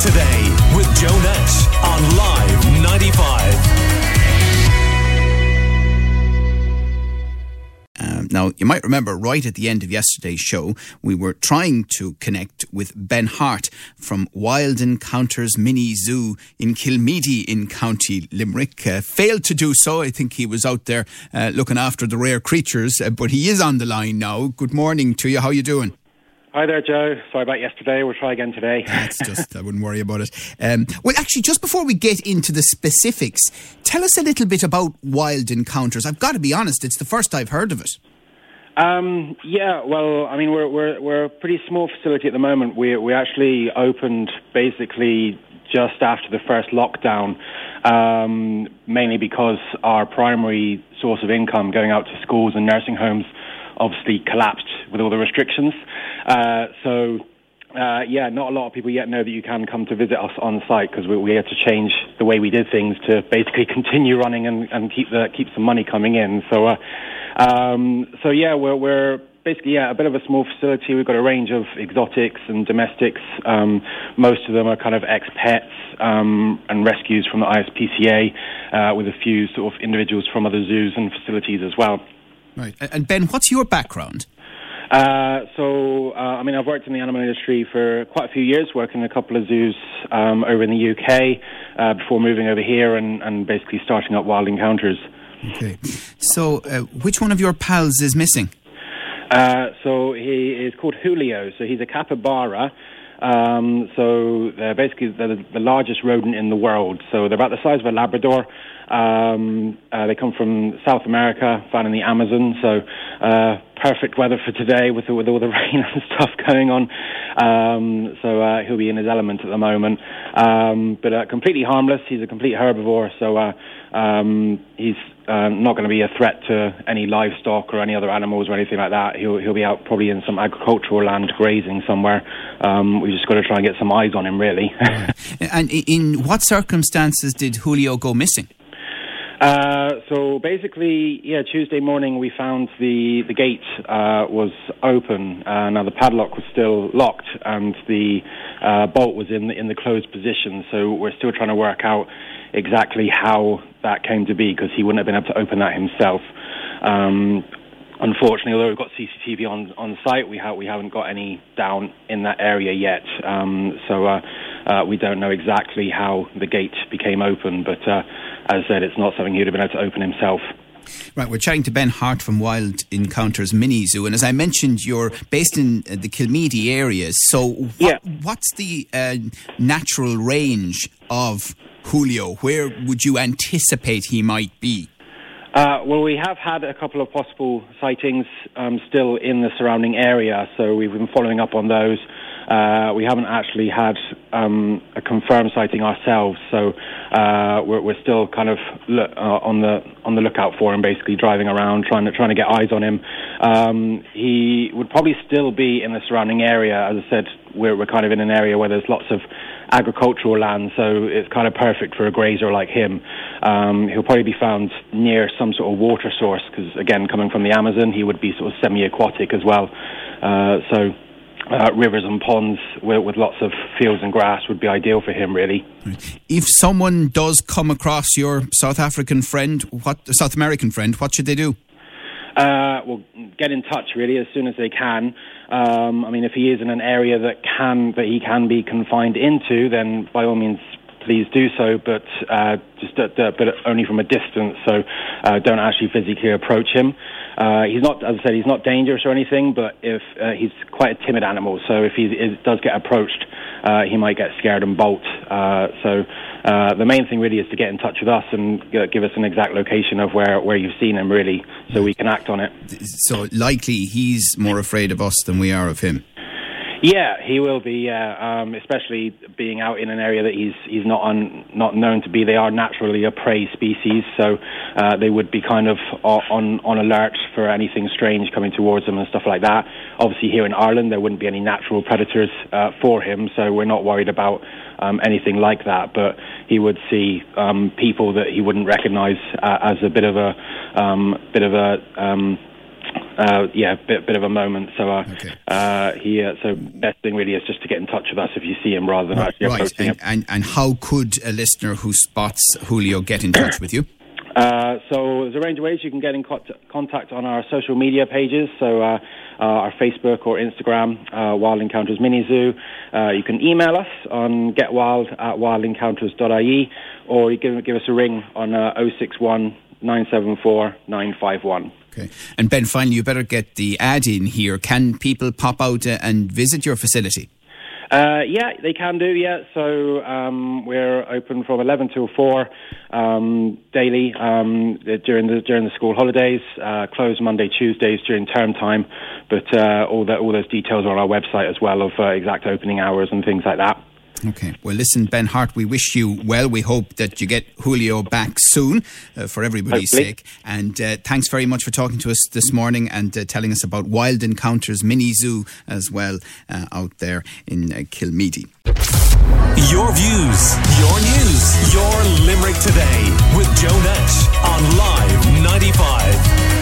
today with Joe Nash on Live 95. Um, now, you might remember right at the end of yesterday's show, we were trying to connect with Ben Hart from Wild Encounters Mini Zoo in Kilmeedy in County Limerick. Uh, failed to do so. I think he was out there uh, looking after the rare creatures, uh, but he is on the line now. Good morning to you. How are you doing? Hi there, Joe. Sorry about yesterday. We'll try again today. That's just, I wouldn't worry about it. Um, well, actually, just before we get into the specifics, tell us a little bit about Wild Encounters. I've got to be honest, it's the first I've heard of it. Um, yeah, well, I mean, we're, we're, we're a pretty small facility at the moment. We, we actually opened basically just after the first lockdown, um, mainly because our primary source of income going out to schools and nursing homes obviously collapsed with all the restrictions. Uh, so, uh, yeah, not a lot of people yet know that you can come to visit us on site because we, we had to change the way we did things to basically continue running and, and keep the keep some money coming in. So, uh, um, so yeah, we're, we're basically yeah a bit of a small facility. We've got a range of exotics and domestics. Um, most of them are kind of ex-pets um, and rescues from the ISPCA, uh, with a few sort of individuals from other zoos and facilities as well. Right. And Ben, what's your background? Uh, so, uh, I mean, I've worked in the animal industry for quite a few years, working in a couple of zoos um, over in the UK uh, before moving over here and, and, basically starting up Wild Encounters. Okay. So, uh, which one of your pals is missing? Uh, so, he is called Julio. So, he's a capybara. Um, so, they're basically the, the largest rodent in the world. So, they're about the size of a Labrador. Um, uh, they come from South America, found in the Amazon, so uh, perfect weather for today with, with all the rain and stuff going on. Um, so uh, he'll be in his element at the moment. Um, but uh, completely harmless. He's a complete herbivore, so uh, um, he's uh, not going to be a threat to any livestock or any other animals or anything like that. He'll, he'll be out probably in some agricultural land grazing somewhere. Um, we just got to try and get some eyes on him, really. and in what circumstances did Julio go missing? Uh, so basically, yeah, Tuesday morning we found the the gate uh, was open. Uh, now the padlock was still locked, and the uh, bolt was in the, in the closed position. So we're still trying to work out exactly how that came to be because he wouldn't have been able to open that himself. Um, unfortunately, although we've got CCTV on on site, we have we haven't got any down in that area yet. Um, so uh, we don't know exactly how the gate became open, but as I said, it's not something he'd have been able to open himself. Right, we're chatting to Ben Hart from Wild Encounters Mini Zoo, and as I mentioned, you're based in uh, the Kilmeedy area. So, what, yeah. what's the uh, natural range of Julio? Where would you anticipate he might be? Uh, well, we have had a couple of possible sightings um, still in the surrounding area, so we've been following up on those. Uh, we haven't actually had um, a confirmed sighting ourselves, so uh, we're, we're, still kind of look, uh, on the on the lookout for him, basically driving around, trying to trying to get eyes on him. Um, he would probably still be in the surrounding area. As I said, we're, we're kind of in an area where there's lots of agricultural land, so it's kind of perfect for a grazer like him. Um, he'll probably be found near some sort of water source because, again, coming from the Amazon, he would be sort of semi-aquatic as well. Uh, so uh, rivers and ponds with, with, lots of fields and grass would be ideal for him, really. If someone does come across your South African friend, what South American friend, what should they do? Uh, well, get in touch really as soon as they can. Um, I mean, if he is in an area that can that he can be confined into, then by all means please do so, but uh, just uh, but only from a distance. So uh, don't actually physically approach him. Uh, he's not, as I said, he's not dangerous or anything, but if uh, he's quite a timid animal, so if he does get approached, uh, he might get scared and bolt. so the main thing really is to get in touch with us and give us an exact location of where, where you've seen him, really, so we can act on it. So likely he's more afraid of us than we are of him. Yeah, he will be. Yeah, um, especially being out in an area that he's he's not on, not known to be. They are naturally a prey species, so uh, they would be kind of on on alert for anything strange coming towards them and stuff like that. Obviously, here in Ireland, there wouldn't be any natural predators uh, for him, so we're not worried about um, anything like that. But he would see um, people that he wouldn't recognise uh, as a bit of a um, bit of a um, uh, yeah, bit bit of a moment. So uh, okay. uh, he uh, so best thing really is just to get in touch with us if you see him rather than right, actually right. approaching and, him. And and how could a listener who spots Julio get in touch with you? Uh, so there's a range of ways you can get in contact on our social media pages. So uh, uh, our Facebook or Instagram, uh, Wild Encounters Mini Zoo. Uh, you can email us on getwild at wildencounters.ie or you can give us a ring on uh, 061 974 951. Okay. And Ben, finally, you better get the ad in here. Can people pop out and visit your facility? Uh, yeah, they can do. Yeah, so um, we're open from eleven till four um, daily um, during the during the school holidays. Uh, closed Monday, Tuesdays during term time. But uh, all that all those details are on our website as well of uh, exact opening hours and things like that. Okay. Well, listen, Ben Hart, we wish you well. We hope that you get Julio back soon uh, for everybody's Hopefully. sake. And uh, thanks very much for talking to us this morning and uh, telling us about Wild Encounters Mini Zoo as well uh, out there in uh, Kilmeedy. Your views, your news, your Limerick today with Joe Nash on Live 95.